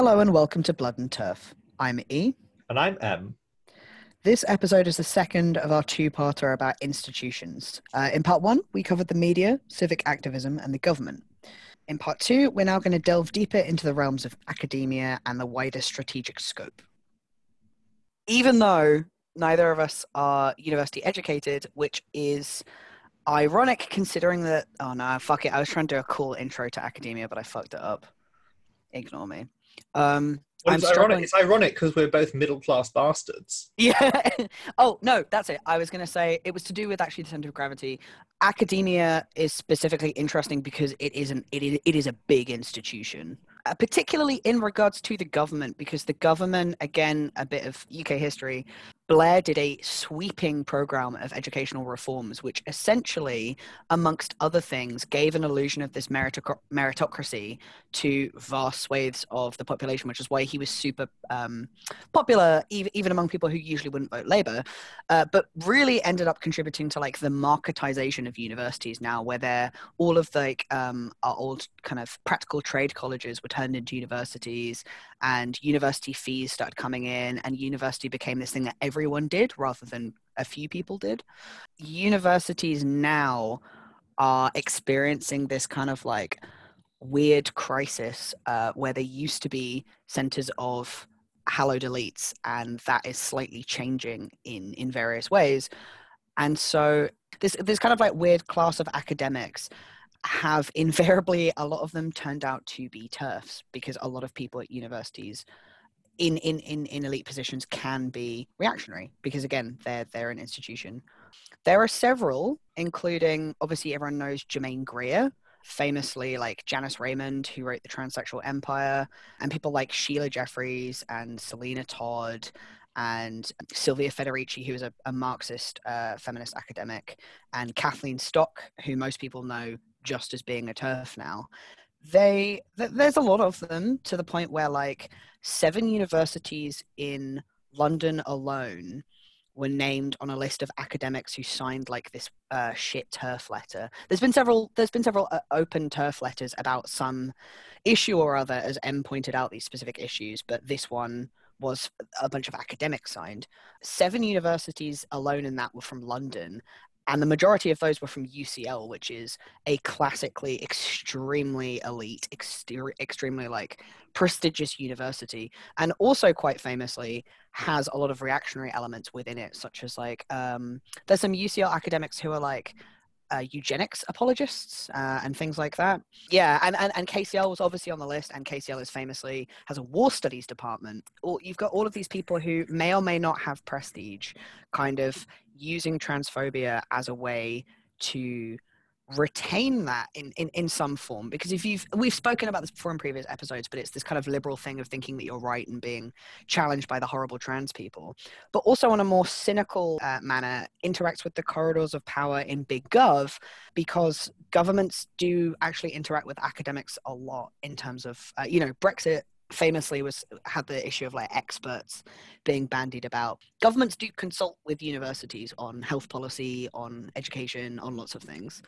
Hello and welcome to Blood and Turf. I'm E. And I'm M. This episode is the second of our two parter about institutions. Uh, in part one, we covered the media, civic activism, and the government. In part two, we're now going to delve deeper into the realms of academia and the wider strategic scope. Even though neither of us are university educated, which is ironic considering that, oh no, fuck it, I was trying to do a cool intro to academia, but I fucked it up. Ignore me. Um, Well, it's, ironic, it's ironic because we're both middle class bastards. Yeah. oh no, that's it. I was going to say it was to do with actually the center of gravity. Academia is specifically interesting because it is an it is, it is a big institution, uh, particularly in regards to the government. Because the government, again, a bit of UK history. Blair did a sweeping program of educational reforms, which essentially, amongst other things, gave an illusion of this meritoc- meritocracy to vast swathes of the population, which is why he was super um, popular even, even among people who usually wouldn't vote Labour, uh, but really ended up contributing to like the marketization of universities now, where they're all of the like um, our old kind of practical trade colleges were turned into universities, and university fees started coming in, and university became this thing that everyone did rather than a few people did. Universities now are experiencing this kind of like weird crisis uh, where they used to be centers of hallowed elites and that is slightly changing in in various ways and so this this kind of like weird class of academics have invariably a lot of them turned out to be turfs because a lot of people at universities in in in, in elite positions can be reactionary because again they're they're an institution there are several including obviously everyone knows Germaine Greer famously like Janice Raymond, who wrote The Transsexual Empire, and people like Sheila Jeffreys and Selina Todd and Silvia Federici, who is a, a Marxist uh, feminist academic, and Kathleen Stock, who most people know just as being a turf now. They th- there's a lot of them to the point where like seven universities in London alone were named on a list of academics who signed like this uh, shit turf letter. There's been several. There's been several uh, open turf letters about some issue or other, as M pointed out these specific issues. But this one was a bunch of academics signed. Seven universities alone in that were from London, and the majority of those were from UCL, which is a classically extremely elite, exter- extremely like prestigious university, and also quite famously has a lot of reactionary elements within it, such as like um, there's some UCL academics who are like uh, eugenics apologists uh, and things like that. Yeah, and, and and KCL was obviously on the list, and KCL is famously has a war studies department. Or you've got all of these people who may or may not have prestige, kind of using transphobia as a way to retain that in, in, in some form because if you've we've spoken about this before in previous episodes but it's this kind of liberal thing of thinking that you're right and being challenged by the horrible trans people. But also on a more cynical uh, manner interacts with the corridors of power in big gov because governments do actually interact with academics a lot in terms of uh, you know brexit famously was had the issue of like experts being bandied about. Governments do consult with universities on health policy on education on lots of things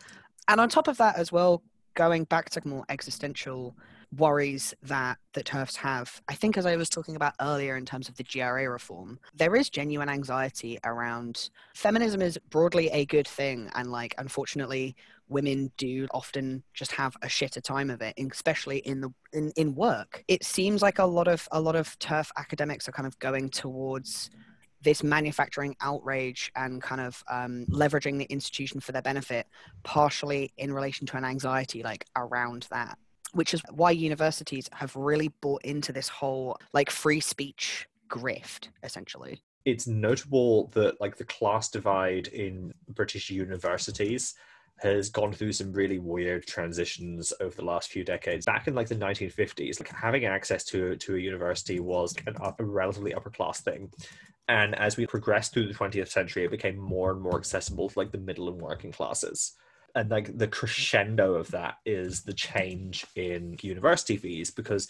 and on top of that as well going back to more existential worries that that turfs have i think as i was talking about earlier in terms of the gra reform there is genuine anxiety around feminism is broadly a good thing. And like unfortunately women do often just have a shitter time of it especially in the in, in work. It seems like a lot of a lot of turf academics are kind of going towards this manufacturing outrage and kind of um, leveraging the institution for their benefit partially in relation to an anxiety like around that which is why universities have really bought into this whole like free speech grift essentially. It's notable that like the class divide in British universities has gone through some really weird transitions over the last few decades. Back in like the 1950s, like having access to to a university was an, a relatively upper class thing. And as we progressed through the 20th century, it became more and more accessible to like the middle and working classes. And like the crescendo of that is the change in university fees because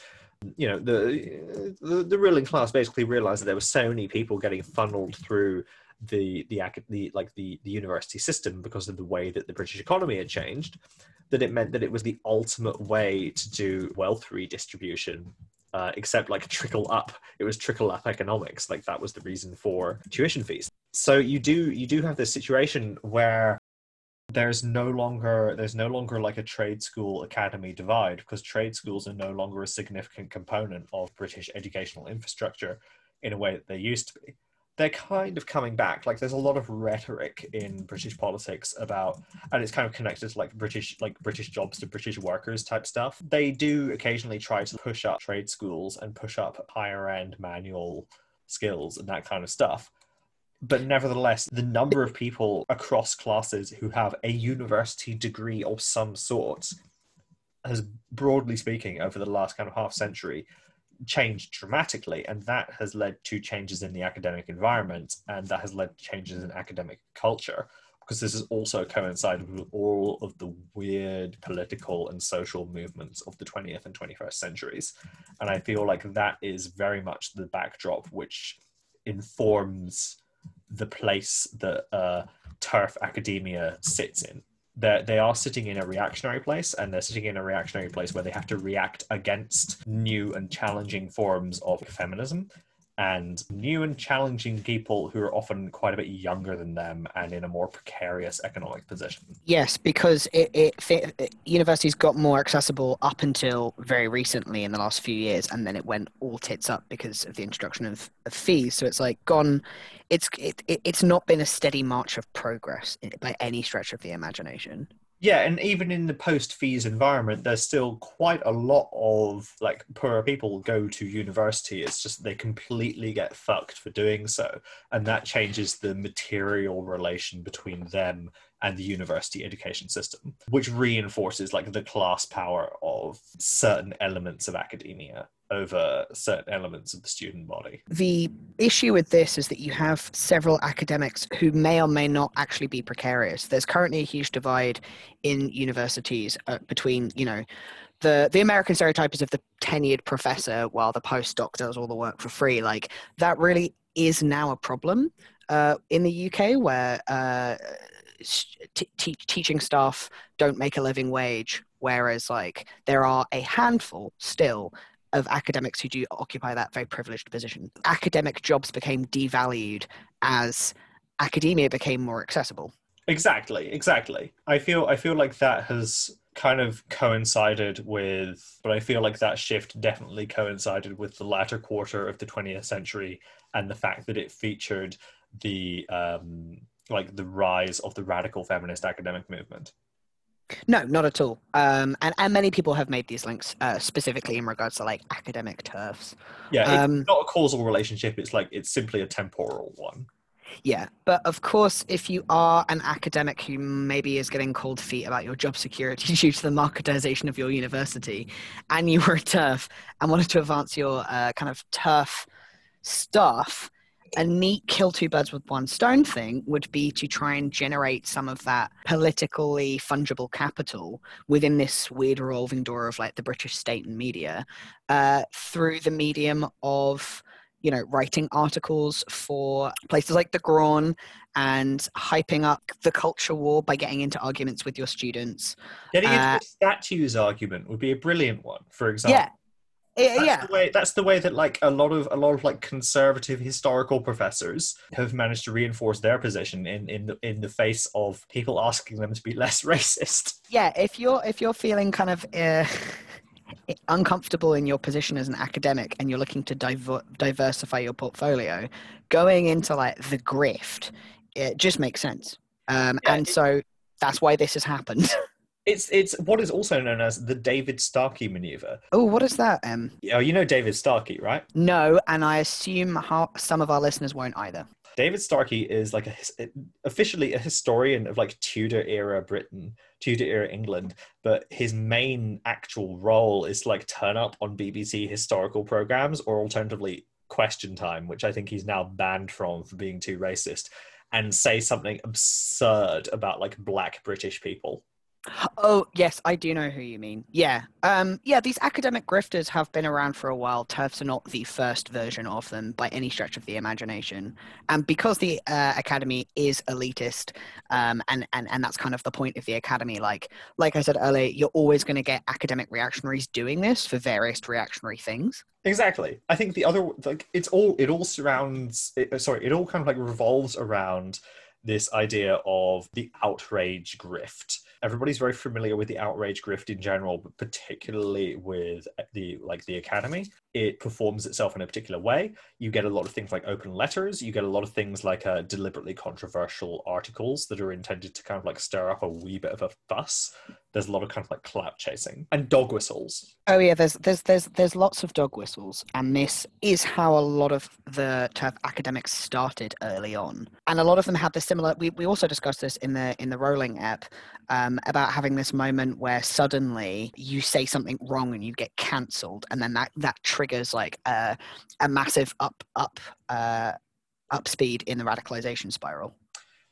you know the, the the ruling class basically realized that there were so many people getting funneled through the the, the like the the university system because of the way that the British economy had changed that it meant that it was the ultimate way to do wealth redistribution uh, except like trickle up. It was trickle up economics. Like that was the reason for tuition fees. So you do you do have this situation where there's no longer there's no longer like a trade school academy divide because trade schools are no longer a significant component of British educational infrastructure in a way that they used to be they're kind of coming back. Like there's a lot of rhetoric in British politics about, and it's kind of connected to like British, like British jobs to British workers type stuff. They do occasionally try to push up trade schools and push up higher end manual skills and that kind of stuff. But nevertheless, the number of people across classes who have a university degree of some sort has, broadly speaking, over the last kind of half century, changed dramatically, and that has led to changes in the academic environment, and that has led to changes in academic culture. Because this has also coincided with all of the weird political and social movements of the 20th and 21st centuries. And I feel like that is very much the backdrop which informs the place that uh, turf academia sits in they they are sitting in a reactionary place and they're sitting in a reactionary place where they have to react against new and challenging forms of feminism and new and challenging people who are often quite a bit younger than them and in a more precarious economic position. Yes, because it, it, it, universities got more accessible up until very recently in the last few years, and then it went all tits up because of the introduction of, of fees. So it's like gone. It's it, it's not been a steady march of progress eh, by any stretch of the imagination yeah and even in the post fees environment there's still quite a lot of like poorer people go to university. It's just they completely get fucked for doing so. And that changes the material relation between them and the university education system which reinforces like the class power of certain elements of academia over certain elements of the student body. The issue with this is that you have several academics who may or may not actually be precarious. There's currently a huge divide in universities uh, between, you know, the the American stereotype is of the tenured professor while the postdoc does all the work for free. Like that really is now a problem uh, in the UK where uh, t- teaching staff don't make a living wage, whereas like there are a handful still of academics who do occupy that very privileged position. Academic jobs became devalued as academia became more accessible. Exactly, exactly. I feel I feel like that has kind of coincided with but I feel like that shift definitely coincided with the latter quarter of the 20th century and the fact that it featured the um like the rise of the radical feminist academic movement. No, not at all. Um, and, and many people have made these links uh, specifically in regards to like academic turfs. Yeah, um, it's not a causal relationship. It's like it's simply a temporal one. Yeah, but of course, if you are an academic who maybe is getting cold feet about your job security due to the marketization of your university, and you were a turf and wanted to advance your uh, kind of turf stuff, a neat kill two birds with one stone thing would be to try and generate some of that politically fungible capital within this weird revolving door of like the British state and media uh, through the medium of you know writing articles for places like the Graun and hyping up the culture war by getting into arguments with your students. Getting into uh, the statues argument would be a brilliant one, for example. Yeah, that's yeah, the way, that's the way that like a lot of a lot of like conservative historical professors have managed to reinforce their position in in the in the face of people asking them to be less racist. Yeah, if you're if you're feeling kind of uh, uncomfortable in your position as an academic and you're looking to diver- diversify your portfolio, going into like the grift, it just makes sense. Um, yeah, and it, so that's why this has happened. It's it's what is also known as the David Starkey maneuver. Oh, what is that? Um, oh, you know David Starkey, right? No, and I assume how, some of our listeners won't either. David Starkey is like a, officially a historian of like Tudor era Britain, Tudor era England, but his main actual role is to like turn up on BBC historical programs or alternatively Question Time, which I think he's now banned from for being too racist, and say something absurd about like black British people Oh yes, I do know who you mean. Yeah, um, yeah. These academic grifters have been around for a while. TERFs are not the first version of them by any stretch of the imagination, and because the uh, academy is elitist, um, and and and that's kind of the point of the academy. Like like I said earlier, you're always going to get academic reactionaries doing this for various reactionary things. Exactly. I think the other like it's all it all surrounds. It, sorry, it all kind of like revolves around this idea of the outrage grift everybody's very familiar with the outrage grift in general but particularly with the like the academy it performs itself in a particular way you get a lot of things like open letters you get a lot of things like uh, deliberately controversial articles that are intended to kind of like stir up a wee bit of a fuss there's a lot of kind of like clout chasing and dog whistles. Oh yeah, there's there's there's there's lots of dog whistles, and this is how a lot of the TERF academics started early on, and a lot of them had this similar. We we also discussed this in the in the Rowling app um, about having this moment where suddenly you say something wrong and you get cancelled, and then that that triggers like a a massive up up uh, up speed in the radicalization spiral.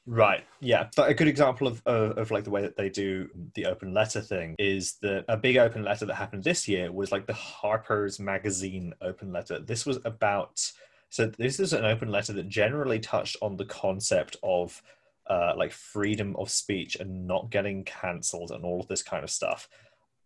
Right. Yeah. But a good example of, of, of like the way that they do the open letter thing is that a big open letter that happened this year was like the Harper's Magazine open letter. This was about so this is an open letter that generally touched on the concept of uh, like freedom of speech and not getting cancelled and all of this kind of stuff.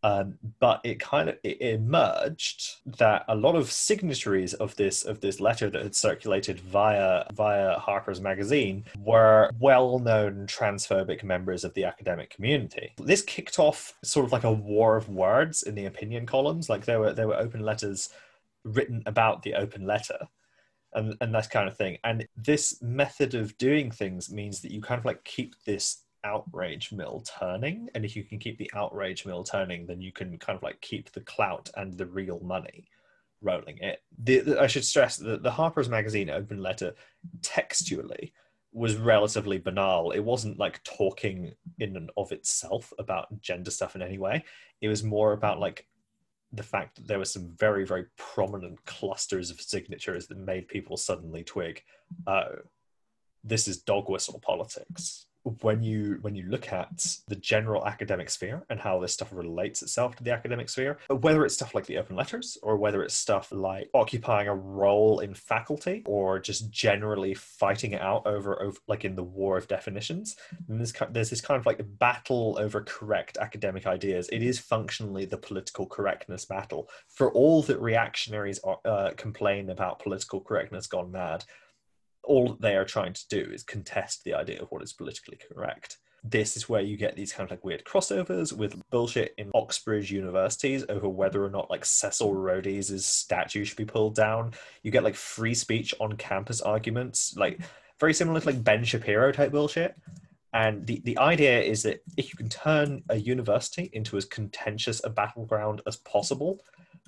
Um, but it kind of it emerged that a lot of signatories of this of this letter that had circulated via via Harper's Magazine were well-known transphobic members of the academic community. This kicked off sort of like a war of words in the opinion columns. Like there were there were open letters written about the open letter. And, and that kind of thing. And this method of doing things means that you kind of like keep this outrage mill turning and if you can keep the outrage mill turning then you can kind of like keep the clout and the real money rolling it the, the, i should stress that the harper's magazine open letter textually was relatively banal. It wasn't like talking in and of itself about gender stuff in any way. It was more about like the fact that there were some very very prominent clusters of signatures that made people suddenly twig oh this is dog whistle politics when you when you look at the general academic sphere and how this stuff relates itself to the academic sphere whether it's stuff like the open letters or whether it's stuff like occupying a role in faculty or just generally fighting it out over, over like in the war of definitions there's, there's this kind of like battle over correct academic ideas. It is functionally the political correctness battle. For all that reactionaries are, uh, complain about political correctness gone mad all they are trying to do is contest the idea of what is politically correct. This is where you get these kind of like weird crossovers with bullshit in Oxbridge universities over whether or not like Cecil Rhodes' statue should be pulled down. You get like free speech on campus arguments, like very similar to like Ben Shapiro type bullshit. And the, the idea is that if you can turn a university into as contentious a battleground as possible,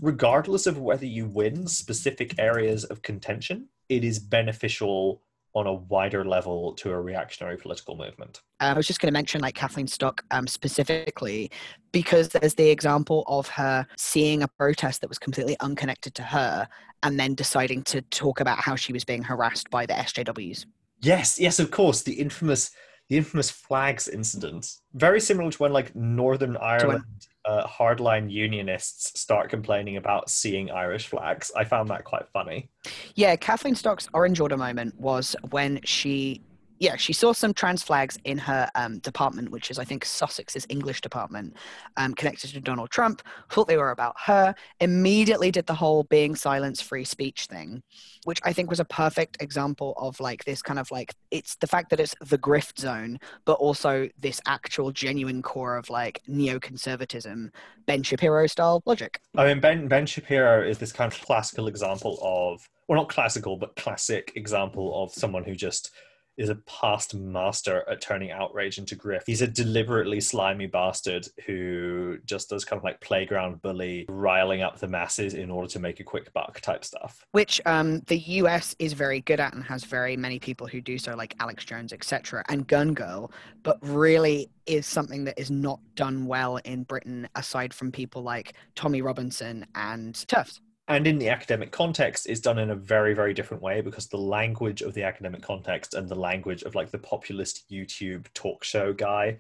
regardless of whether you win specific areas of contention, it is beneficial on a wider level to a reactionary political movement. Uh, I was just going to mention like Kathleen Stock um, specifically because there's the example of her seeing a protest that was completely unconnected to her and then deciding to talk about how she was being harassed by the SJWs. Yes, yes, of course. The infamous the infamous flags incident. Very similar to when like Northern Ireland uh, hardline unionists start complaining about seeing Irish flags. I found that quite funny. Yeah, Kathleen Stock's orange order moment was when she yeah, she saw some trans flags in her um, department, which is, I think, Sussex's English department, um, connected to Donald Trump, thought they were about her, immediately did the whole being silence free speech thing, which I think was a perfect example of like this kind of like, it's the fact that it's the grift zone, but also this actual genuine core of like neoconservatism, Ben Shapiro style logic. I mean, Ben, ben Shapiro is this kind of classical example of, well, not classical, but classic example of someone who just is a past master at turning outrage into grift. He's a deliberately slimy bastard who just does kind of like playground bully, riling up the masses in order to make a quick buck type stuff. Which um, the US is very good at and has very many people who do so, like Alex Jones, etc., and Gun Girl, but really is something that is not done well in Britain aside from people like Tommy Robinson and TERFs and in the academic context is done in a very very different way because the language of the academic context and the language of like the populist youtube talk show guy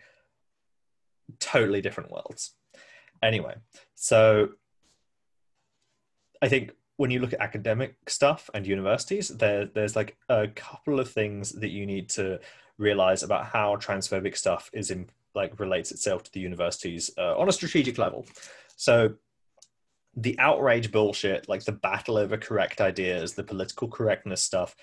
totally different worlds. Anyway, so I think when you look at academic stuff and universities, there there's like a couple of things that you need to realize about how transphobic stuff is in like relates itself to the universities uh, on a strategic level. So the outrage bullshit, like the battle over correct ideas, the political correctness stuff,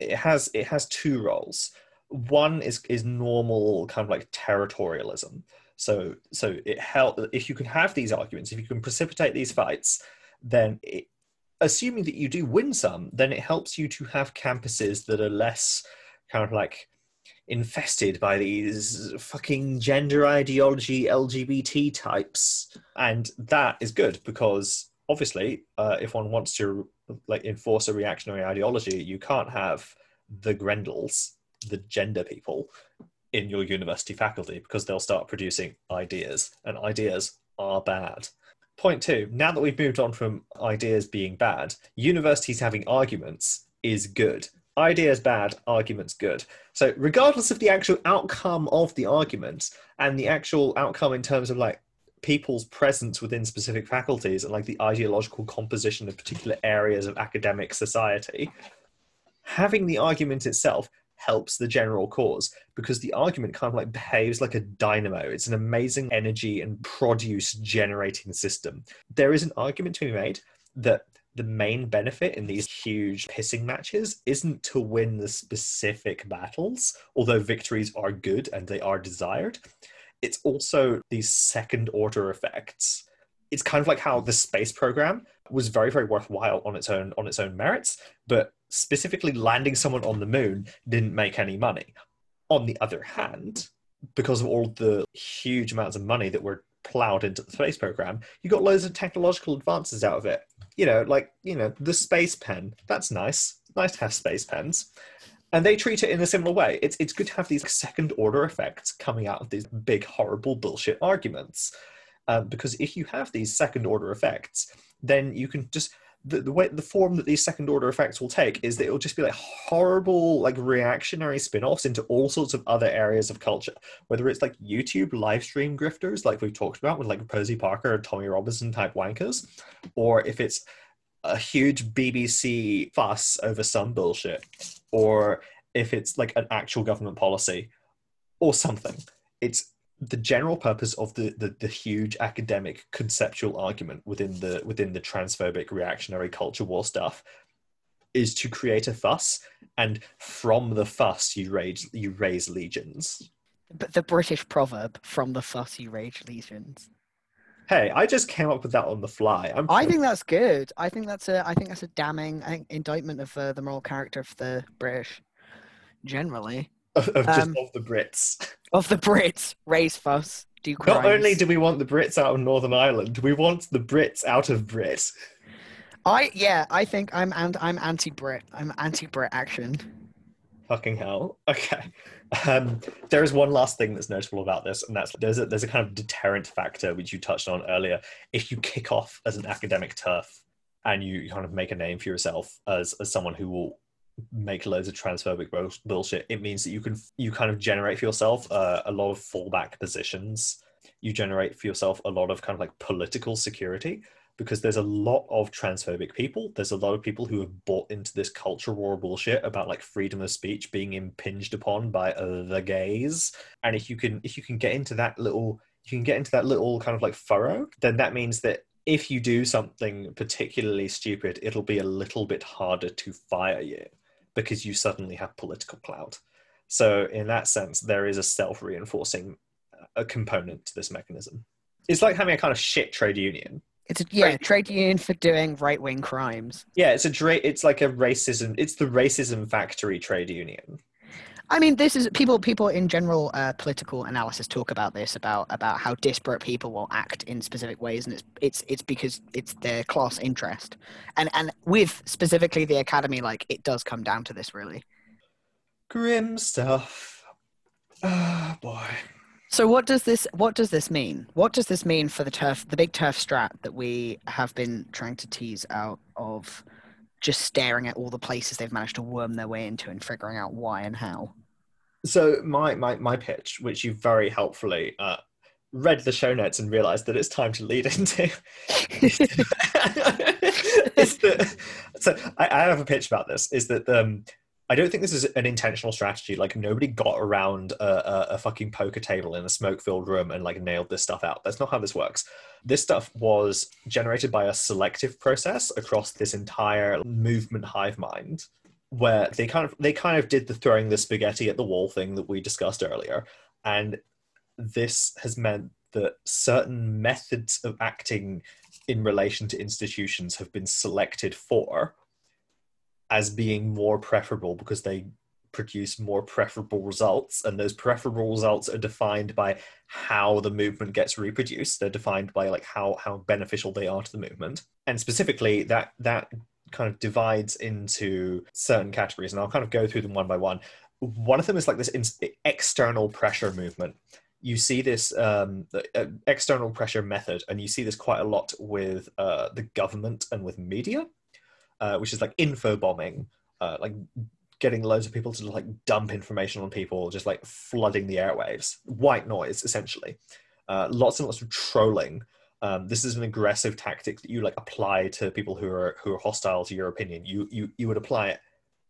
it has it has two roles. One is is normal kind of like territorialism. So so it help if you can have these arguments, if you can precipitate these fights, then it, assuming that you do win some, then it helps you to have campuses that are less kind of like infested by these fucking gender ideology LGBT types, and that is good because obviously, uh, if one wants to like enforce a reactionary ideology, you can't have the Grendels, the gender people, in your university faculty because they'll start producing ideas, and ideas are bad. Point two, now that we've moved on from ideas being bad, universities having arguments is good. Ideas bad, arguments good. So, regardless of the actual outcome of the argument and the actual outcome in terms of like people's presence within specific faculties and like the ideological composition of particular areas of academic society, having the argument itself helps the general cause because the argument kind of like behaves like a dynamo. It's an amazing energy and produce generating system. There is an argument to be made that the main benefit in these huge pissing matches isn't to win the specific battles, although victories are good and they are desired. It's also these second order effects. It's kind of like how the space program was very, very worthwhile on its own on its own merits, but specifically landing someone on the moon didn't make any money. On the other hand, because of all the huge amounts of money that were plowed into the space program, you got loads of technological advances out of it. You know, like, you know, the space pen. That's nice. Nice to have space pens. And they treat it in a similar way. It's it's good to have these second order effects coming out of these big horrible bullshit arguments. Um, because if you have these second order effects, then you can just the, the way the form that these second order effects will take is that it will just be like horrible like reactionary spin-offs into all sorts of other areas of culture. Whether it's like youtube live stream grifters like we've talked about with like Posie Parker or tommy robinson type wankers or if it's a huge bbc fuss over some bullshit or if it's like an actual government policy or something. It's the general purpose of the, the, the huge academic conceptual argument within the within the transphobic reactionary culture war stuff is to create a fuss and from the fuss you raise you raise legions. But the british proverb from the fuss you raise legions. Hey i just came up with that on the fly. I'm i think that's good. I think that's a i think that's a damning think, indictment of uh, the moral character of the british generally of, of just um, of the Brits. Of the Brits, raise fuss, do crimes. Not only do we want the Brits out of Northern Ireland, we want the Brits out of Brit. I yeah, I think I'm and I'm anti-Brit. I'm anti-Brit action. Fucking hell. Okay. Um, there is one last thing that's notable about this, and that's there's a there's a kind of deterrent factor which you touched on earlier. If you kick off as an academic turf and you kind of make a name for yourself as as someone who will make loads of transphobic bullshit, it means that you can you kind of generate for yourself uh, a lot of fallback positions. You generate for yourself a lot of kind of like political security because there's a lot of transphobic people. There's a lot of people who have bought into this culture war bullshit about like freedom of speech being impinged upon by the gays. And if you can if you can get into that little you can get into that little kind of like furrow, then that means that if you do something particularly stupid, it'll be a little bit harder to fire you because you suddenly have political clout. So in that sense, there is a self-reinforcing a uh, component to this mechanism. It's like having a kind of shit trade union. It's a, yeah, right. trade union for doing right wing crimes. Yeah, it's a dra- it's like a racism. It's the racism factory trade union. I mean, this is people. People in general, uh, political analysis talk about this about about how disparate people will act in specific ways, and it's it's it's because it's their class interest, and and with specifically the academy, like it does come down to this really. Grim stuff. Ah, oh, boy. So what does this what does this mean? What does this mean for the turf, the big turf strat that we have been trying to tease out of? just staring at all the places they've managed to worm their way into and figuring out why and how. So my my my pitch, which you very helpfully uh, read the show notes and realized that it's time to lead into. is that, so I, I, have a pitch about this. Is that um, I don't think this is an intentional strategy. Like nobody got around a, a, a fucking poker table in a smoke-filled room and like nailed this stuff out. That's not how this works. This stuff was generated by a selective process across this entire movement hive mind where they kind of they kind of did the throwing the spaghetti at the wall thing that we discussed earlier. And this has meant that certain methods of acting in relation to institutions have been selected for as being more preferable because they produce more preferable results. And those preferable results are defined by how the movement gets reproduced. They're defined by like how how beneficial they are to the movement. And specifically that that kind of divides into certain categories, and I'll kind of go through them one by one. One of them is like this in- external pressure movement. You see this um, uh, external pressure method, and you see this quite a lot with uh, the government and with media, uh, which is like info bombing, uh, like getting loads of people to like dump information on people, just like flooding the airwaves, white noise essentially. Uh, lots and lots of trolling um, this is an aggressive tactic that you like apply to people who are who are hostile to your opinion. You you you would apply it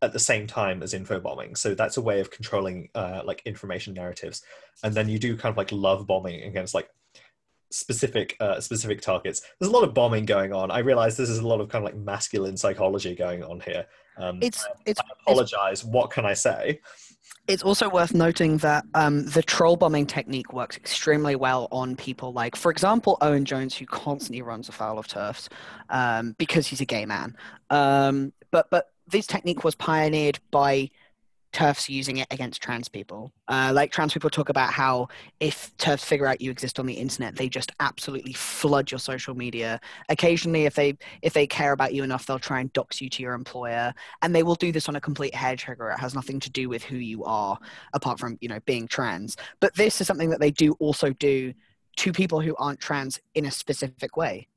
at the same time as info bombing. So that's a way of controlling uh, like information narratives. And then you do kind of like love bombing against like specific uh, specific targets. There's a lot of bombing going on. I realize this is a lot of kind of like masculine psychology going on here. Um, it's it's. I apologize. It's, what can I say? It's also worth noting that um, the troll bombing technique works extremely well on people like, for example, Owen Jones, who constantly runs afoul of turfs um, because he's a gay man. Um, but but this technique was pioneered by turfs using it against trans people. Uh, like trans people talk about how if turfs figure out you exist on the internet, they just absolutely flood your social media. Occasionally, if they if they care about you enough, they'll try and dox you to your employer, and they will do this on a complete hair trigger. It has nothing to do with who you are, apart from you know being trans. But this is something that they do also do to people who aren't trans in a specific way.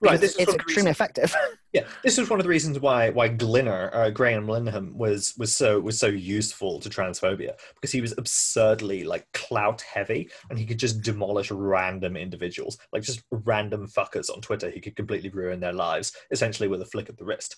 Right, this it's extremely effective. yeah, this is one of the reasons why why Glinner, uh, Graham Linehan, was was so was so useful to transphobia because he was absurdly like clout heavy and he could just demolish random individuals, like just random fuckers on Twitter. He could completely ruin their lives essentially with a flick of the wrist.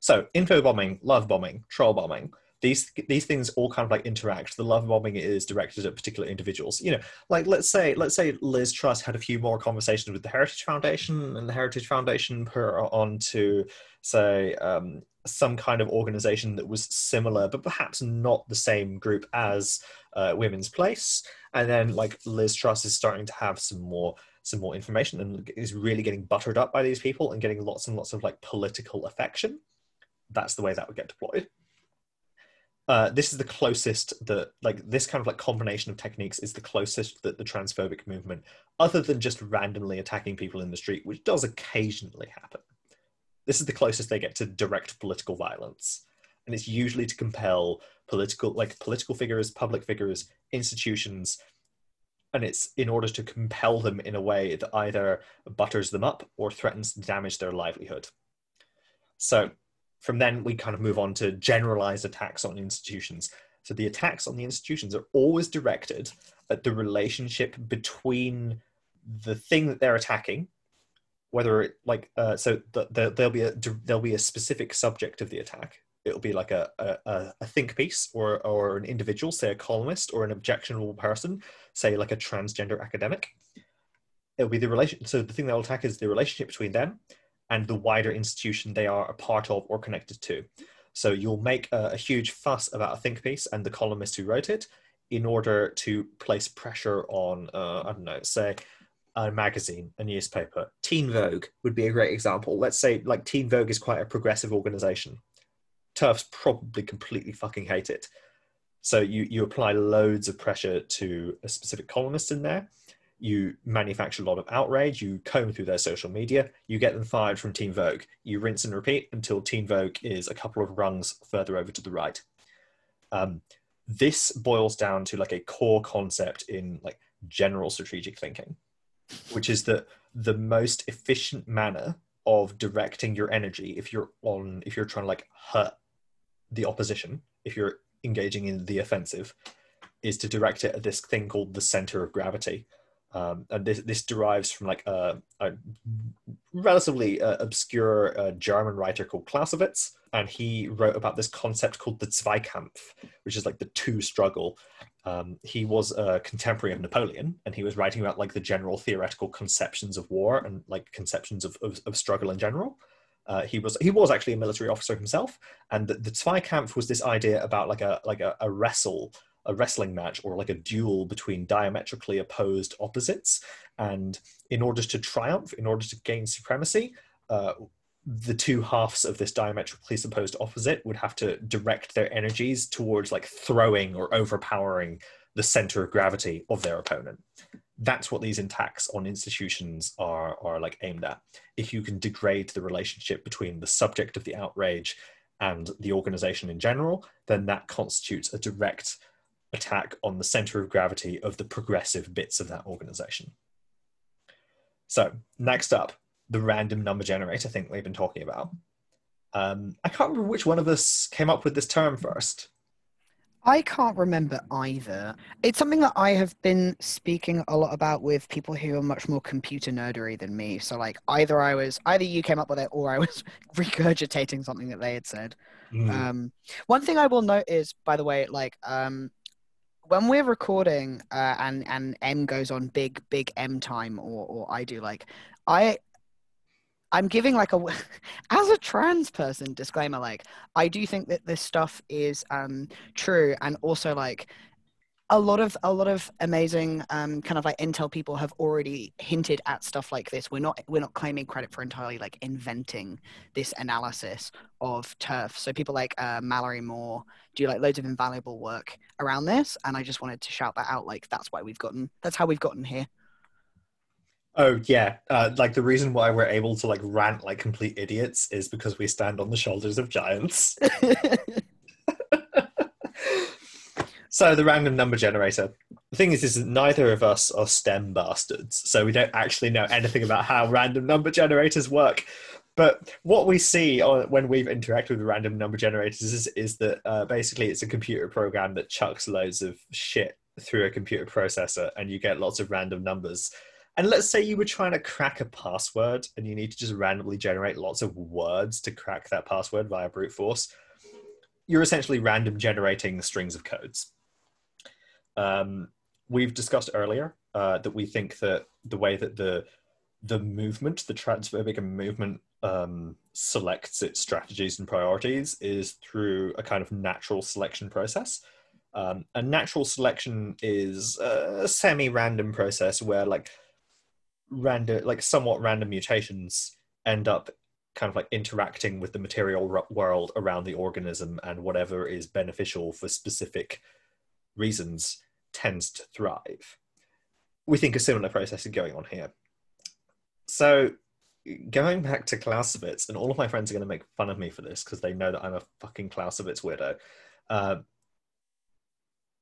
So, info bombing, love bombing, troll bombing these these things all kind of like interact. The love bombing is directed at particular individuals. You know, like let's say let's say Liz Truss had a few more conversations with the Heritage Foundation, and the Heritage Foundation put her on to say um, some kind of organization that was similar, but perhaps not the same group as uh, Women's Place. And then like Liz Truss is starting to have some more some more information and is really getting buttered up by these people and getting lots and lots of like political affection. That's the way that would get deployed. Uh, this is the closest that like this kind of like combination of techniques is the closest that the transphobic movement other than just randomly attacking people in the street which does occasionally happen. This is the closest they get to direct political violence. And it's usually to compel political like political figures public figures institutions and it's in order to compel them in a way that either butters them up or threatens to damage their livelihood. So from then we kind of move on to generalized attacks on institutions. So the attacks on the institutions are always directed at the relationship between the thing that they're attacking, whether it like uh, so the, the, there'll be a there'll be a specific subject of the attack. It'll be like a, a, a think piece or or an individual, say a columnist or an objectionable person, say like a transgender academic. It'll be the relation. So the thing they'll attack is the relationship between them and the wider institution they are a part of or connected to. So you'll make a, a, huge fuss about a think piece and the columnist who wrote it in order to place pressure on, uh, I don't know, say a magazine, a newspaper. Teen Vogue would be a great example. Let's say like Teen Vogue is quite a progressive organization. TERFs probably completely fucking hate it. So you, you apply loads of pressure to a specific columnist in there you manufacture a lot of outrage, you comb through their social media, you get them fired from Teen Vogue. You rinse and repeat until Teen Vogue is a couple of rungs further over to the right. Um, this boils down to like a core concept in like general strategic thinking, which is that the most efficient manner of directing your energy if you're on if you're trying to like hurt the opposition, if you're engaging in the offensive, is to direct it at this thing called the center of gravity Um, and this this derives from like a, a relatively uh, obscure uh, German writer called Clausewitz, and he wrote about this concept called the Zweikampf, which is like the two struggle. Um, he was a contemporary of Napoleon, and he was writing about like the general theoretical conceptions of war and like conceptions of, of, of struggle in general. Uh, he was he was actually a military officer himself, and the, the Zweikampf was this idea about like a like a, a wrestle a wrestling match or like a duel between diametrically opposed opposites. And in order to triumph, in order to gain supremacy, uh, the two halves of this diametrically opposed opposite would have to direct their energies towards like throwing or overpowering the center of gravity of their opponent. That's what these attacks on institutions are, are like aimed at. If you can degrade the relationship between the subject of the outrage and the organization in general, then that constitutes a direct attack on the center of gravity of the progressive bits of that organization. So, next up, the random number generator thing we've been talking about. Um, I can't remember which one of us came up with this term first. I can't remember either. It's something that I have been speaking a lot about with people who are much more computer nerdery than me. So like either I was either you came up with it or I was regurgitating something that they had said. Mm. Um, one thing I will note is, by the way, like um, when we're recording uh, and and M goes on big big M time or or I do like I I'm giving like a as a trans person disclaimer like I do think that this stuff is um true and also like a lot of a lot of amazing um, kind of like intel people have already hinted at stuff like this. We're not we're not claiming credit for entirely like inventing this analysis of turf. So people like uh, Mallory Moore do like loads of invaluable work around this, and I just wanted to shout that out. Like that's why we've gotten that's how we've gotten here. Oh yeah, uh, like the reason why we're able to like rant like complete idiots is because we stand on the shoulders of giants. So the random number generator. The thing is, is neither of us are STEM bastards, so we don't actually know anything about how random number generators work. But what we see when we've interacted with random number generators is, is that uh, basically it's a computer program that chucks loads of shit through a computer processor, and you get lots of random numbers. And let's say you were trying to crack a password, and you need to just randomly generate lots of words to crack that password via brute force. You're essentially random generating strings of codes. Um, we've discussed earlier uh, that we think that the way that the the movement, the transphobic movement, um, selects its strategies and priorities is through a kind of natural selection process. Um, and natural selection is a semi-random process where like random, like somewhat random mutations end up kind of like interacting with the material world around the organism and whatever is beneficial for specific reasons tends to thrive. We think a similar process is going on here. So, going back to Clausewitz, and all of my friends are going to make fun of me for this because they know that I'm a fucking Clausewitz weirdo. Uh,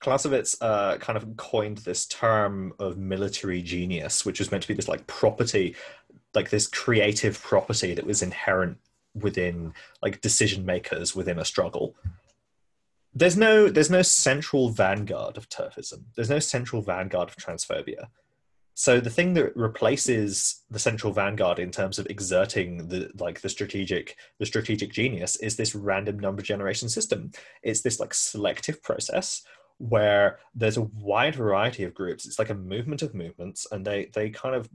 Clausewitz uh, kind of coined this term of military genius, which was meant to be this like property, like this creative property that was inherent within like decision makers within a struggle there's no there's no central vanguard of turfism. There's no central vanguard of transphobia. So the thing that replaces the central vanguard in terms of exerting the like the strategic the strategic genius is this random number generation system. It's this like selective process where there's a wide variety of groups. It's like a movement of movements, and they they kind of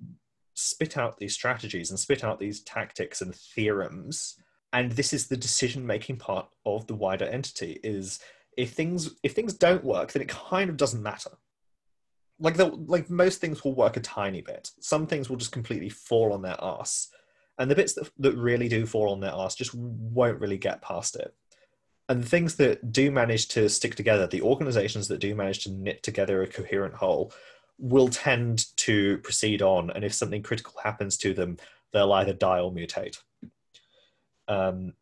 spit out these strategies and spit out these tactics and theorems and this is the decision making part of the wider entity is if things if things don't work then it kind of doesn't matter. Like the, like most things will work a tiny bit. Some things will just completely fall on their ass and the bits that, that really do fall on their ass just won't really get past it. And the things that do manage to stick together the organizations that do manage to knit together a coherent whole will tend to proceed on. And if something critical happens to them they'll either die or mutate um,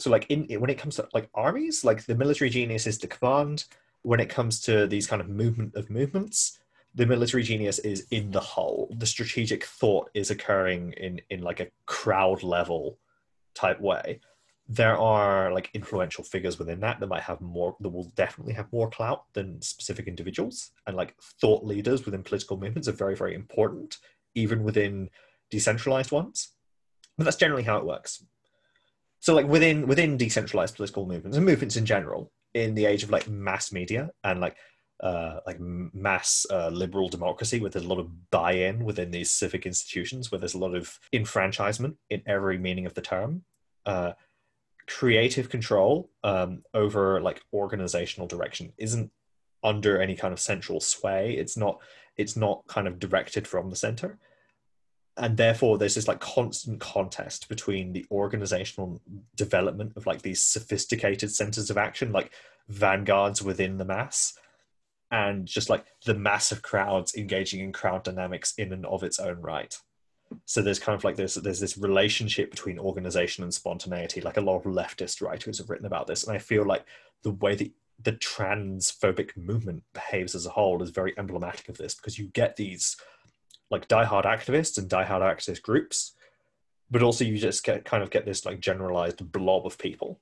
so like in when it comes to like armies, like the military genius is the command. When it comes to these kind of movement of movements, the military genius is in the whole. The strategic thought is occurring in in like a crowd level type way. there are like influential figures within that that might have more that will definitely have more clout than specific individuals and like thought leaders within political movements are very very important even within decentralized ones but that's generally how it works so like within within decentralized political movements and movements in general in the age of like mass media and like uh, like mass uh, liberal democracy where there's a lot of buy-in within these civic institutions where there's a lot of enfranchisement in every meaning of the term uh, creative control um, over like organizational direction isn't under any kind of central sway. It's not it's not kind of directed from the center and therefore there's this like constant contest between the organizational development of like these sophisticated centers of action like vanguards within the mass and just like the massive crowds engaging in crowd dynamics in and of its own right. So there's kind of like this there's this relationship between organization and spontaneity like a lot of leftist writers have written about this and i feel like the way that the transphobic movement behaves as a whole is very emblematic of this because you get these like diehard activists and diehard activist groups but also you just get kind of get this like generalized blob of people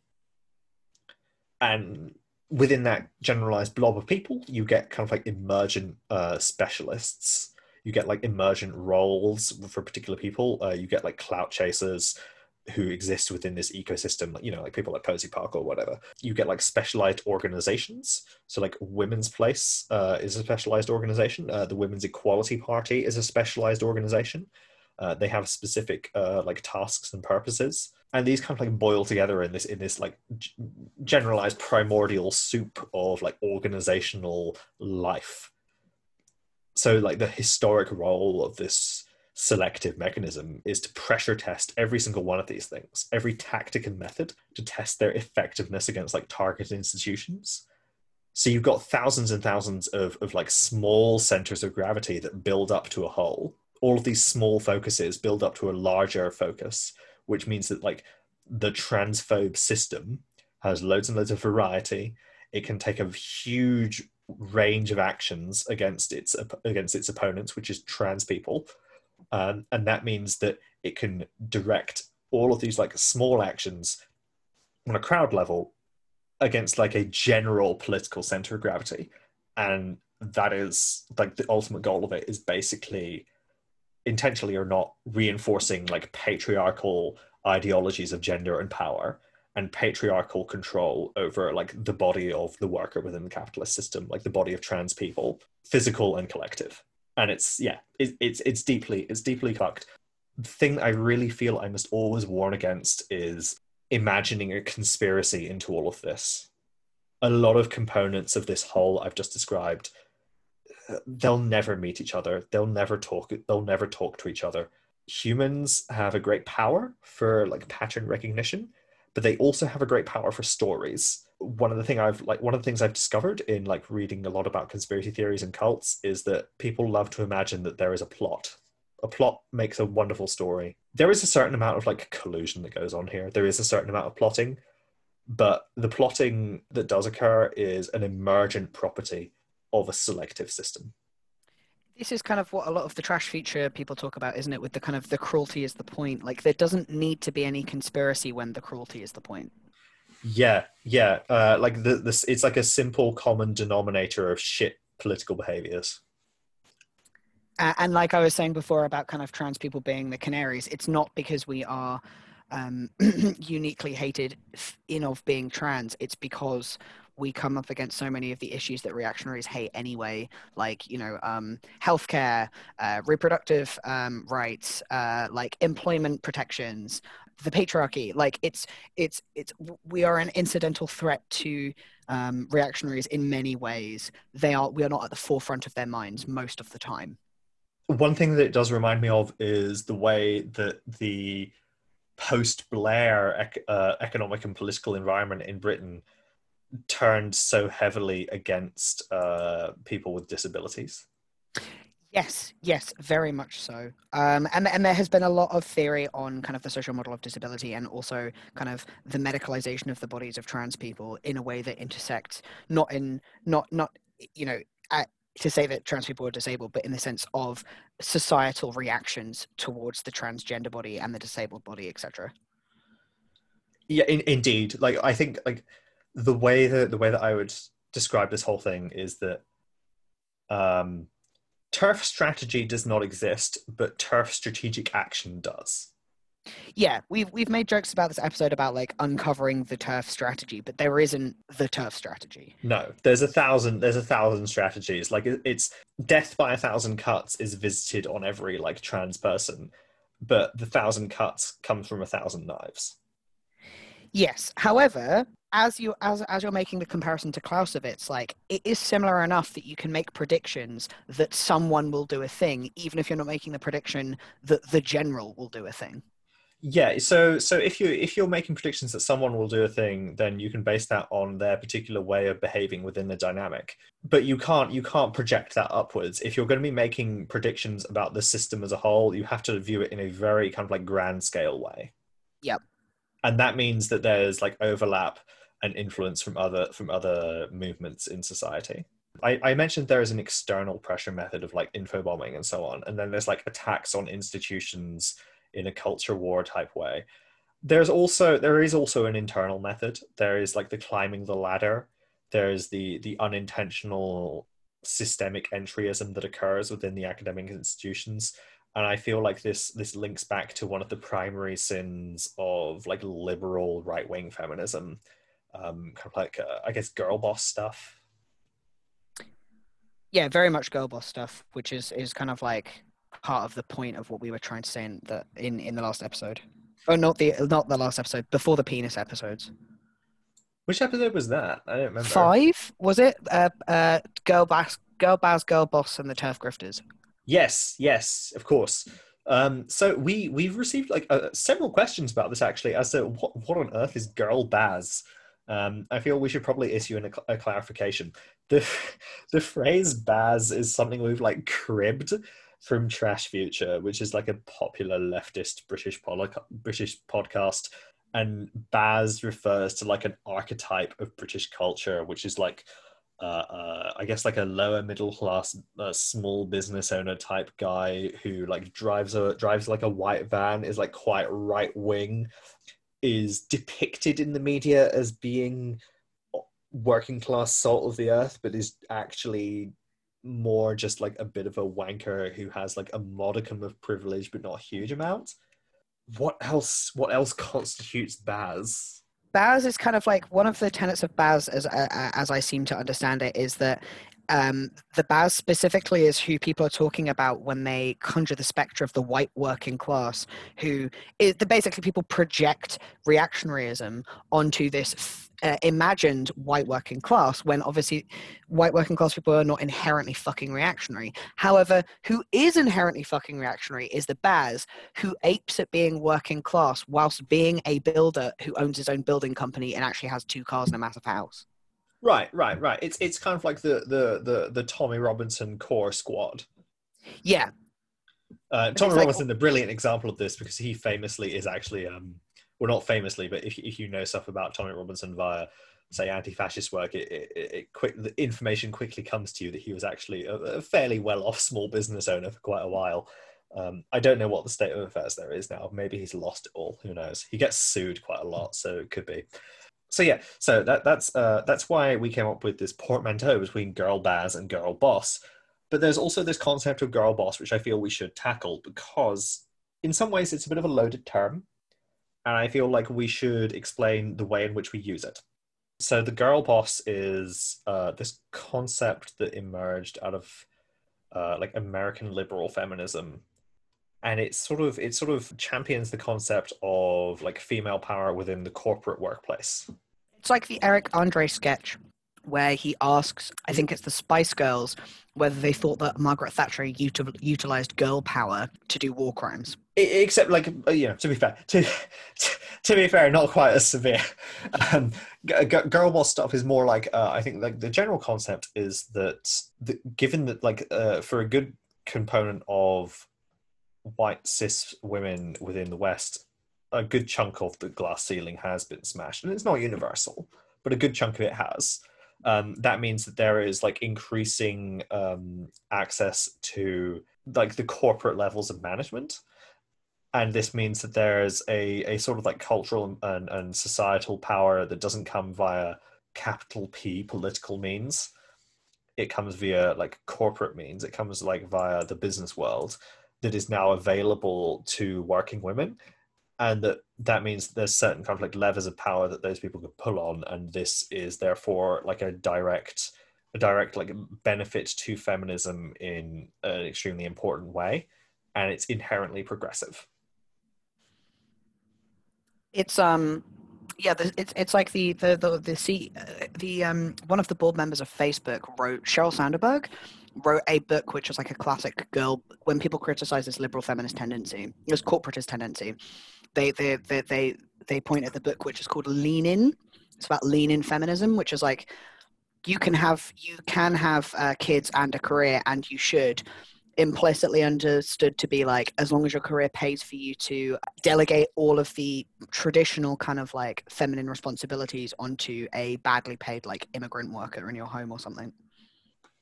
and within that generalized blob of people you get kind of like emergent uh, specialists you get like emergent roles for particular people. Uh, you get like clout chasers who exist within this ecosystem, like, you know, like people like Posie Parker or whatever. You get like specialized organizations. So like Women's Place uh, is a specialized organization. Uh, the Women's Equality Party is a specialized organization. Uh, they have specific uh, like tasks and purposes, and these kind of like boil together in this in this like g- generalized primordial soup of like organizational life so like the historic role of this selective mechanism is to pressure test every single one of these things every tactic and method to test their effectiveness against like targeted institutions. So you've got thousands and thousands of, of like small centers of gravity that build up to a whole. All of these small focuses build up to a larger focus which means that like the transphobe system has loads and loads of variety. It can take a huge range of actions against its against its opponents, which is trans people, um, and that means that it can direct all of these like small actions on a crowd level against like a general political center of gravity, and that is like the ultimate goal of it is basically intentionally or not reinforcing like patriarchal ideologies of gender and power and patriarchal control over like the body of the worker within the capitalist system, like the body of trans people, physical and collective. And it's yeah, it, it's it's deeply it's deeply fucked. The thing that I really feel I must always warn against is imagining a conspiracy into all of this. A lot of components of this whole I've just described, they'll never meet each other. They'll never talk. They'll never talk to each other. Humans have a great power for like pattern recognition but they also have a great power for stories one of the thing I've like one of the things I've discovered in like reading a lot about conspiracy theories and cults is that people love to imagine that there is a plot. A plot makes a wonderful story. There is a certain amount of like collusion that goes on here. There is a certain amount of plotting, but the plotting that does occur is an emergent property of a selective system this is kind of what a lot of the Trash Future people talk about, isn't it? With the kind of the cruelty is the point. Like there doesn't need to be any conspiracy when the cruelty is the point. Yeah, yeah. Uh, like the this, it's like a simple common denominator of shit political behaviors. Uh, and like I was saying before about kind of trans people being the canaries, it's not because we are um, uniquely hated in of being trans. It's because we come up against so many of the issues that reactionaries hate anyway, like you know, um, healthcare, uh, reproductive um, rights, uh, like employment protections, the patriarchy. Like it's it's it's we are an incidental threat to um, reactionaries in many ways. They are we are not at the forefront of their minds most of the time. One thing that it does remind me of is the way that the post Blair uh, economic and political environment in Britain turned so heavily against uh, people with disabilities. Yes, yes, very much so. Um, and and there has been a lot of theory on kind of the social model of disability and also kind of the medicalization of the bodies of trans people in a way that intersects not in not not you know at, to say that trans people are disabled, but in the sense of societal reactions towards the transgender body and the disabled body, etc. Yeah, in, indeed. Like I think like the way that the way that I would describe this whole thing is that um, TERF strategy does not exist, but TERF strategic action does. Yeah, we've we've made jokes about this episode about like uncovering the TERF strategy, but there isn't the TERF strategy. No, there's a thousand. There's a thousand strategies. Like it's death by a thousand cuts is visited on every like trans person, but the thousand cuts comes from a thousand knives. Yes. However, as you as as you're making the comparison to Clausewitz, like it is similar enough that you can make predictions that someone will do a thing, even if you're not making the prediction that the general will do a thing. Yeah, so so if you if you're making predictions that someone will do a thing, then you can base that on their particular way of behaving within the dynamic. But you can't you can't project that upwards. If you're going to be making predictions about the system as a whole, you have to view it in a very kind of like grand scale way. Yep. And that means that there's like overlap and influence from other from other movements in society. I, I mentioned there is an external pressure method of like info bombing and so on, and then there's like attacks on institutions in a culture war type way. There's also there is also an internal method. There is like the climbing the ladder. There's the the unintentional systemic entryism that occurs within the academic institutions and i feel like this this links back to one of the primary sins of like liberal right-wing feminism um kind of like uh, i guess girl boss stuff Yeah, very much girl boss stuff, which is is kind of like part of the point of what we were trying to say in the in in the last episode. Oh, not the not the last episode, before the penis episodes. which episode was that i don't remember Five was it? Uh, uh, girl boss, girl baz, girl boss, and the TERF grifters. Yes, yes, of course. Um, so we we've received like uh, several questions about this actually, as to what what on earth is girl baz. Um, I feel we should probably issue an, a clarification. The the phrase baz is something we've like cribbed from Trash Future, which is like a popular leftist British British podcast, and baz refers to like an archetype of British culture, which is like uh, uh, I guess like a lower middle class uh, small business owner type guy who like drives a drives like a white van is like quite right wing is depicted in the media as being working class salt of the earth but is actually more just like a bit of a wanker who has like a modicum of privilege but not a huge amount. What else what else constitutes baz? Baz is kind of like one of the tenets of Baz, as uh, as I seem to understand it, is that um, the Baz specifically is who people are talking about when they conjure the spectre of the white working class, who is the basically people project reactionaryism onto this uh, imagined white working class when obviously white working class people are not inherently fucking reactionary. However, who is inherently fucking reactionary is the Baz, who apes at being working class whilst being a builder who owns his own building company and actually has two cars and a massive house. Right right right it's it's kind of like the the the, the tommy robinson core squad Yeah, Uh, Tommy like- Robinson, the brilliant example of this, because he famously is actually, um, well, not famously, but if, if you know stuff about Tommy Robinson via, say, anti-fascist work, it, it, it, it quick the information quickly comes to you that he was actually a, a fairly well-off small business owner for quite a while. Um, I don't know what the state of affairs there is now. Maybe he's lost it all. Who knows? He gets sued quite a lot, so it could be. So yeah, so that that's uh, that's why we came up with this portmanteau between girl baz and girl boss. But there's also this concept of girl boss, which I feel we should tackle because, in some ways, it's a bit of a loaded term, and I feel like we should explain the way in which we use it. So the girl boss is uh, this concept that emerged out of uh, like American liberal feminism, and it's sort of it sort of champions the concept of like female power within the corporate workplace. It's like the Eric Andre sketch where he asks, I think it's the Spice Girls, whether they thought that Margaret Thatcher util- utilized girl power to do war crimes. Except like uh, you know to be fair to, to be fair not quite as severe um, girl boss stuff is more like uh, i think like the general concept is that the, given that like uh, for a good component of white cis women within the west a good chunk of the glass ceiling has been smashed and it's not universal but a good chunk of it has um, that means that there is like increasing um, access to like the corporate levels of management and this means that there's a, a sort of like cultural and, and societal power that doesn't come via capital P political means. It comes via like corporate means. It comes like via the business world that is now available to working women. And that that means there's certain kind of like levers of power that those people could pull on, and this is therefore like a direct, a direct like benefit to feminism in an extremely important way, and it's inherently progressive it's um yeah the, it's it's like the the the the C, uh, the um one of the board members of Facebook wrote Sheryl Sandberg wrote a book which was like a classic girl when people criticize this liberal feminist tendency this corporatist tendency they they they they, they point at the book which is called lean in. It's about lean in feminism which is like you can have you can have uh, kids and a career and you should. Implicitly understood to be like as long as your career pays for you to delegate all of the traditional kind of like feminine responsibilities onto a badly paid like immigrant worker in your home or something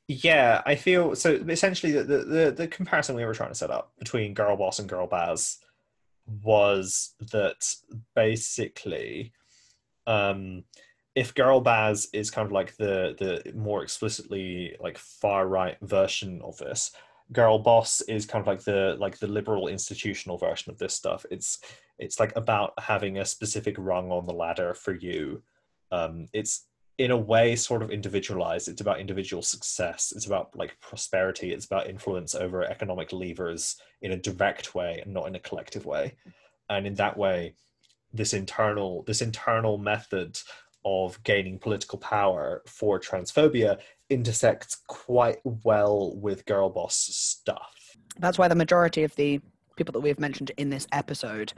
yeah i feel so essentially the the, the comparison we were trying to set up between girl boss and girl baz was that basically um if girl baz is kind of like the the more explicitly like far right version of this girl boss is kind of like the like the liberal institutional version of this stuff. It's it's like about having a specific rung on the ladder for you. Um it's in a way sort of individualized. It's about individual success. It's about like prosperity. It's about influence over economic levers in a direct way and not in a collective way. And in that way this internal this internal method of gaining political power for transphobia intersects quite well with girl boss stuff. That's why the majority of the people that we've mentioned in this episode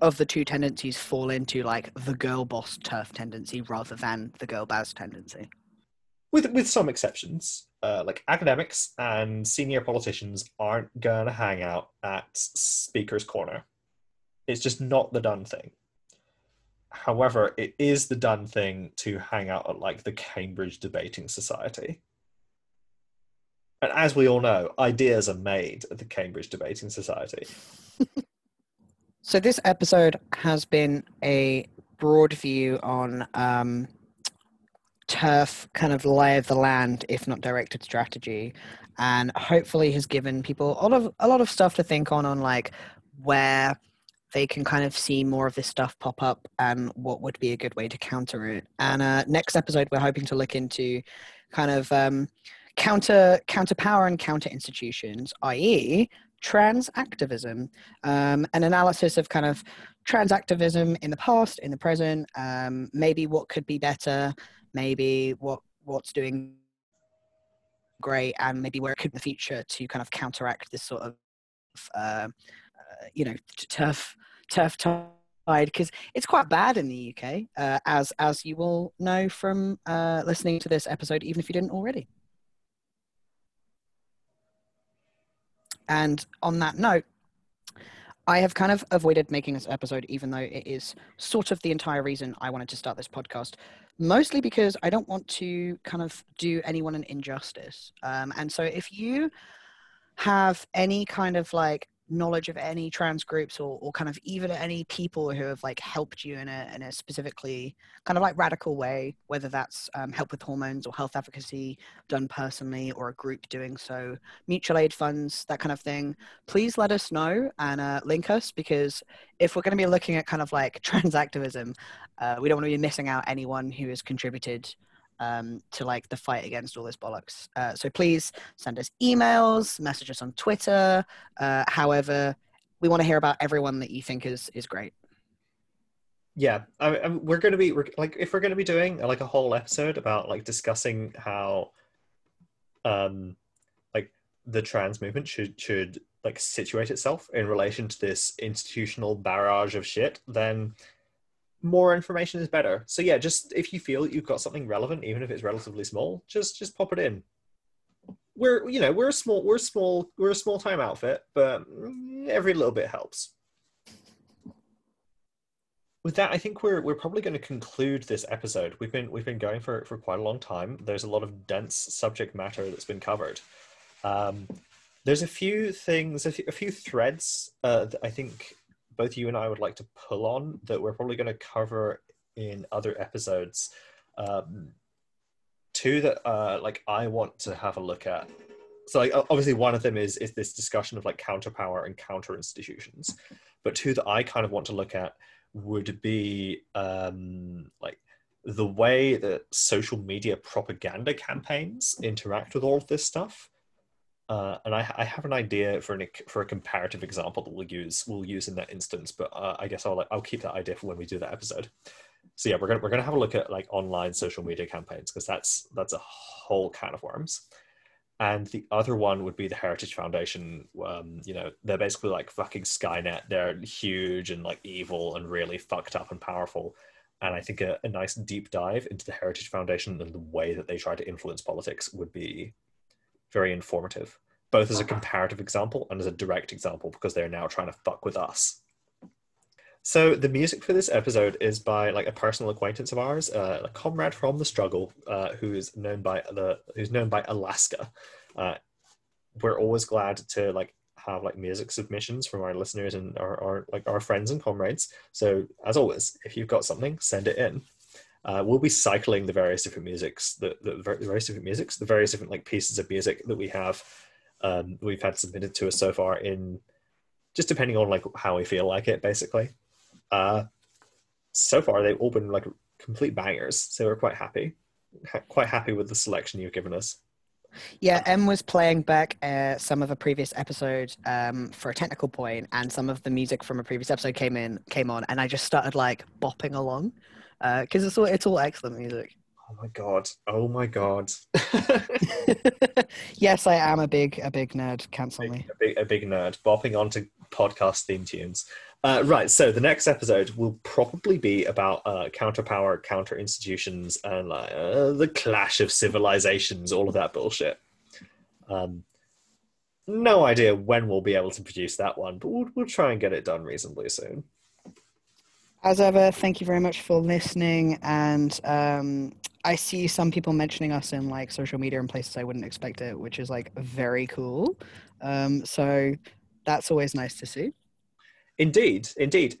of the two tendencies fall into like the girl boss TERF tendency rather than the girl baz tendency. With with some exceptions, uh, like academics and senior politicians aren't gonna hang out at speaker's corner. It's just not the done thing. However, it is the done thing to hang out at like the Cambridge Debating Society. And as we all know, ideas are made at the Cambridge Debating Society. so this episode has been a broad view on um, TERF kind of lay of the land, if not directed strategy, and hopefully has given people a lot of a lot of stuff to think on on like where they can kind of see more of this stuff pop up and what would be a good way to counter it. And uh, next episode, we're hoping to look into kind of um, counter counter power and counter institutions, i.e., trans activism, um, an analysis of kind of trans activism in the past, in the present, um, maybe what could be better, maybe what what's doing great, and maybe where it could in the future to kind of counteract this sort of uh, you know TERF TERF tide because it's quite bad in the UK, uh, as as you will know from uh, listening to this episode, even if you didn't already. And on that note, I have kind of avoided making this episode, even though it is sort of the entire reason I wanted to start this podcast. Mostly because I don't want to kind of do anyone an injustice. Um, and so if you have any kind of like knowledge of any trans groups or, or kind of even any people who have like helped you in a, in a specifically kind of like radical way whether that's um, help with hormones or health advocacy done personally or a group doing so mutual aid funds that kind of thing please let us know and uh, link us because if we're going to be looking at kind of like trans activism uh, we don't want to be missing out anyone who has contributed um, to like the fight against all this bollocks. Uh, so please send us emails, message us on Twitter. Uh, however, we want to hear about everyone that you think is is great. Yeah, I, I, we're going to be like if we're going to be doing like a whole episode about like discussing how, um, like the trans movement should should like situate itself in relation to this institutional barrage of shit, then more information is better. So yeah, just if you feel you've got something relevant, even if it's relatively small, just just pop it in. We're you know we're a small we're a small we're a small time outfit, but every little bit helps. With that, I think we're we're probably going to conclude this episode. We've been we've been going for for quite a long time. There's a lot of dense subject matter that's been covered. Um, there's a few things, a few, a few threads uh, that I think both you and I would like to pull on that we're probably going to cover in other episodes. Um, two that uh, like I want to have a look at. So like obviously one of them is is this discussion of like counterpower and counter institutions, but two that I kind of want to look at would be um, like the way that social media propaganda campaigns interact with all of this stuff. Uh, and I, I, have an idea for an for a comparative example that we'll use we'll use in that instance, but uh, I guess I'll I'll keep that idea for when we do that episode. So yeah, we're gonna we're gonna have a look at like online social media campaigns because that's that's a whole can of worms. And the other one would be the Heritage Foundation. Um, you know, they're basically like fucking Skynet. They're huge and like evil and really fucked up and powerful and I think a, a, nice deep dive into the Heritage Foundation and the way that they try to influence politics would be very informative, both as a comparative example and as a direct example, because they're now trying to fuck with us. So the music for this episode is by like a personal acquaintance of ours, uh, a comrade from the struggle, uh, who is known by the who's known by Alaska. Uh, we're always glad to like have like music submissions from our listeners and our, our like our friends and comrades. So as always, if you've got something, send it in. Uh, we'll be cycling the various different musics, the, the, various different musics, the various different like pieces of music that we have, um, we've had submitted to us so far in just depending on like how we feel like it, basically. Uh, so far, they've all been like complete bangers, so we're quite happy, ha- quite happy with the selection you've given us. Yeah, Em was playing back uh, some of a previous episode um, for a technical point, and some of the music from a previous episode came in, came on, and I just started like bopping along because uh, it's all it's all excellent music. Oh my god! Oh my god! yes, I am a big a big nerd. Cancel a big, me. A big, a big nerd bopping onto podcast theme tunes. Uh, right, so the next episode will probably be about uh, counterpower, counter institutions, and like uh, the clash of civilizations, all of that bullshit. Um, no idea when we'll be able to produce that one, but we'll, we'll try and get it done reasonably soon. As ever, thank you very much for listening. And um, I see some people mentioning us in like social media and places I wouldn't expect it, which is like very cool. Um, so that's always nice to see. Indeed, indeed.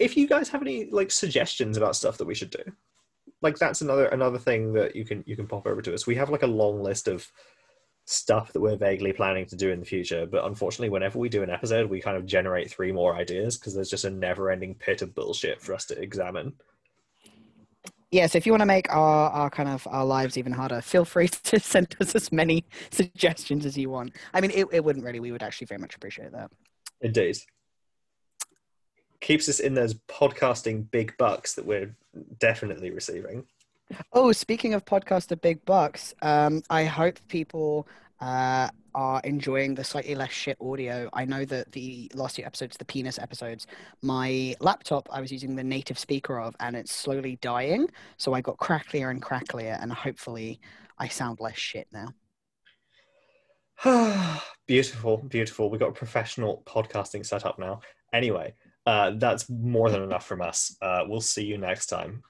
If you guys have any like suggestions about stuff that we should do, like that's another another thing that you can you can pop over to us. We have like a long list of stuff that we're vaguely planning to do in the future, but unfortunately, whenever we do an episode, we kind of generate three more ideas because there's just a never-ending pit of bullshit for us to examine. Yeah, so if you want to make our, our kind of our lives even harder, feel free to send us as many suggestions as you want. I mean, it, it wouldn't really. We would actually very much appreciate that. Indeed keeps us in those podcasting big bucks that we're definitely receiving. Oh, speaking of podcaster big bucks, um, I hope people uh, are enjoying the slightly less shit audio. I know that the last two episodes, the penis episodes, my laptop I was using the native speaker of, and it's slowly dying. So I got cracklier and cracklier, and hopefully I sound less shit now. beautiful, beautiful. We got a professional podcasting setup now. Anyway, uh, that's more than enough from us. Uh, we'll see you next time.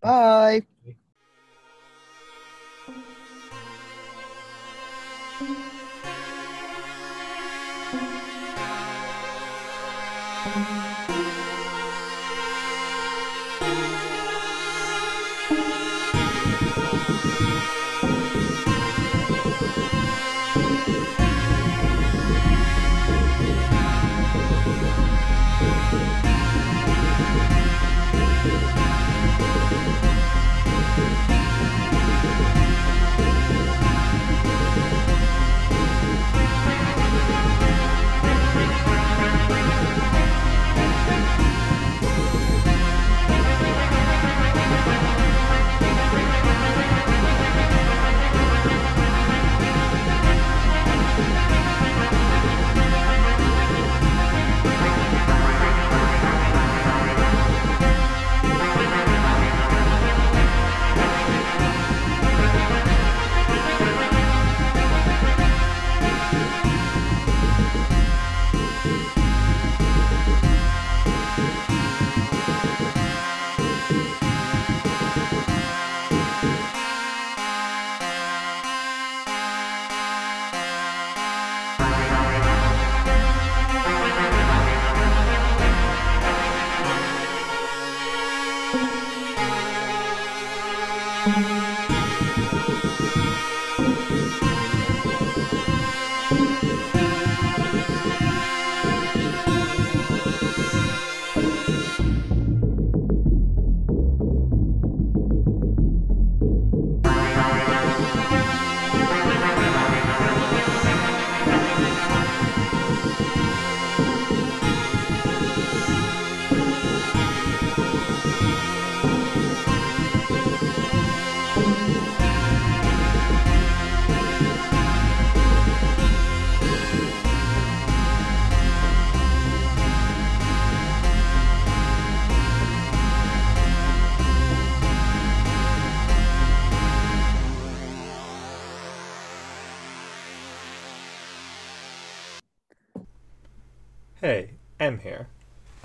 Bye. Thank you.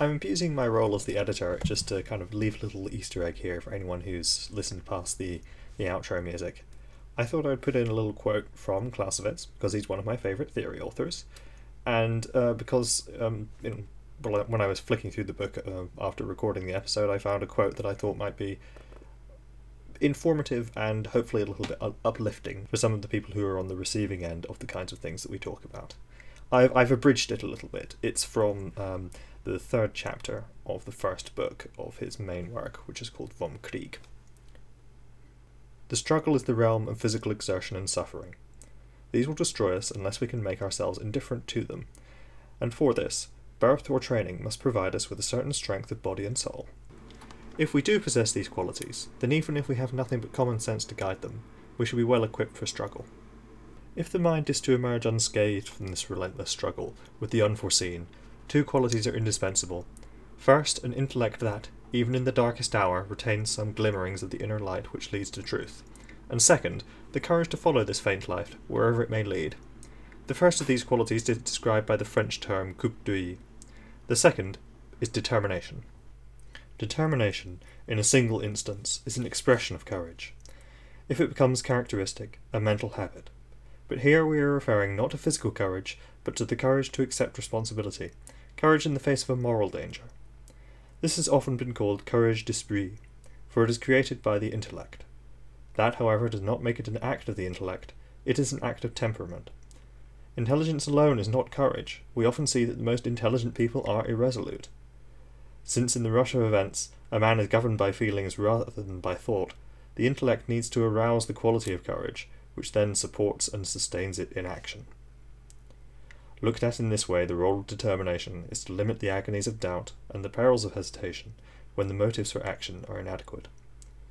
I'm abusing my role as the editor just to kind of leave a little Easter egg here for anyone who's listened past the, the outro music. I thought I'd put in a little quote from Clausewitz because he's one of my favourite theory authors, and uh, because um, know, when I was flicking through the book uh, after recording the episode, I found a quote that I thought might be informative and hopefully a little bit uplifting for some of the people who are on the receiving end of the kinds of things that we talk about. I've, I've abridged it a little bit. It's from um, the third chapter of the first book of his main work, which is called Vom Krieg. The struggle is the realm of physical exertion and suffering. These will destroy us unless we can make ourselves indifferent to them, and for this, birth or training must provide us with a certain strength of body and soul. If we do possess these qualities, then even if we have nothing but common sense to guide them, we shall be well equipped for struggle. If the mind is to emerge unscathed from this relentless struggle with the unforeseen, two qualities are indispensable. First, an intellect that, even in the darkest hour, retains some glimmerings of the inner light which leads to truth. And second, the courage to follow this faint light, wherever it may lead. The first of these qualities is described by the French term coup d'oeil. The second is determination. Determination, in a single instance, is an expression of courage. If it becomes characteristic, a mental habit, but here we are referring not to physical courage, but to the courage to accept responsibility, courage in the face of a moral danger. This has often been called courage d'esprit, for it is created by the intellect. That, however, does not make it an act of the intellect, it is an act of temperament. Intelligence alone is not courage. We often see that the most intelligent people are irresolute. Since in the rush of events a man is governed by feelings rather than by thought, the intellect needs to arouse the quality of courage, which then supports and sustains it in action. Looked at in this way, the role of determination is to limit the agonies of doubt and the perils of hesitation when the motives for action are inadequate.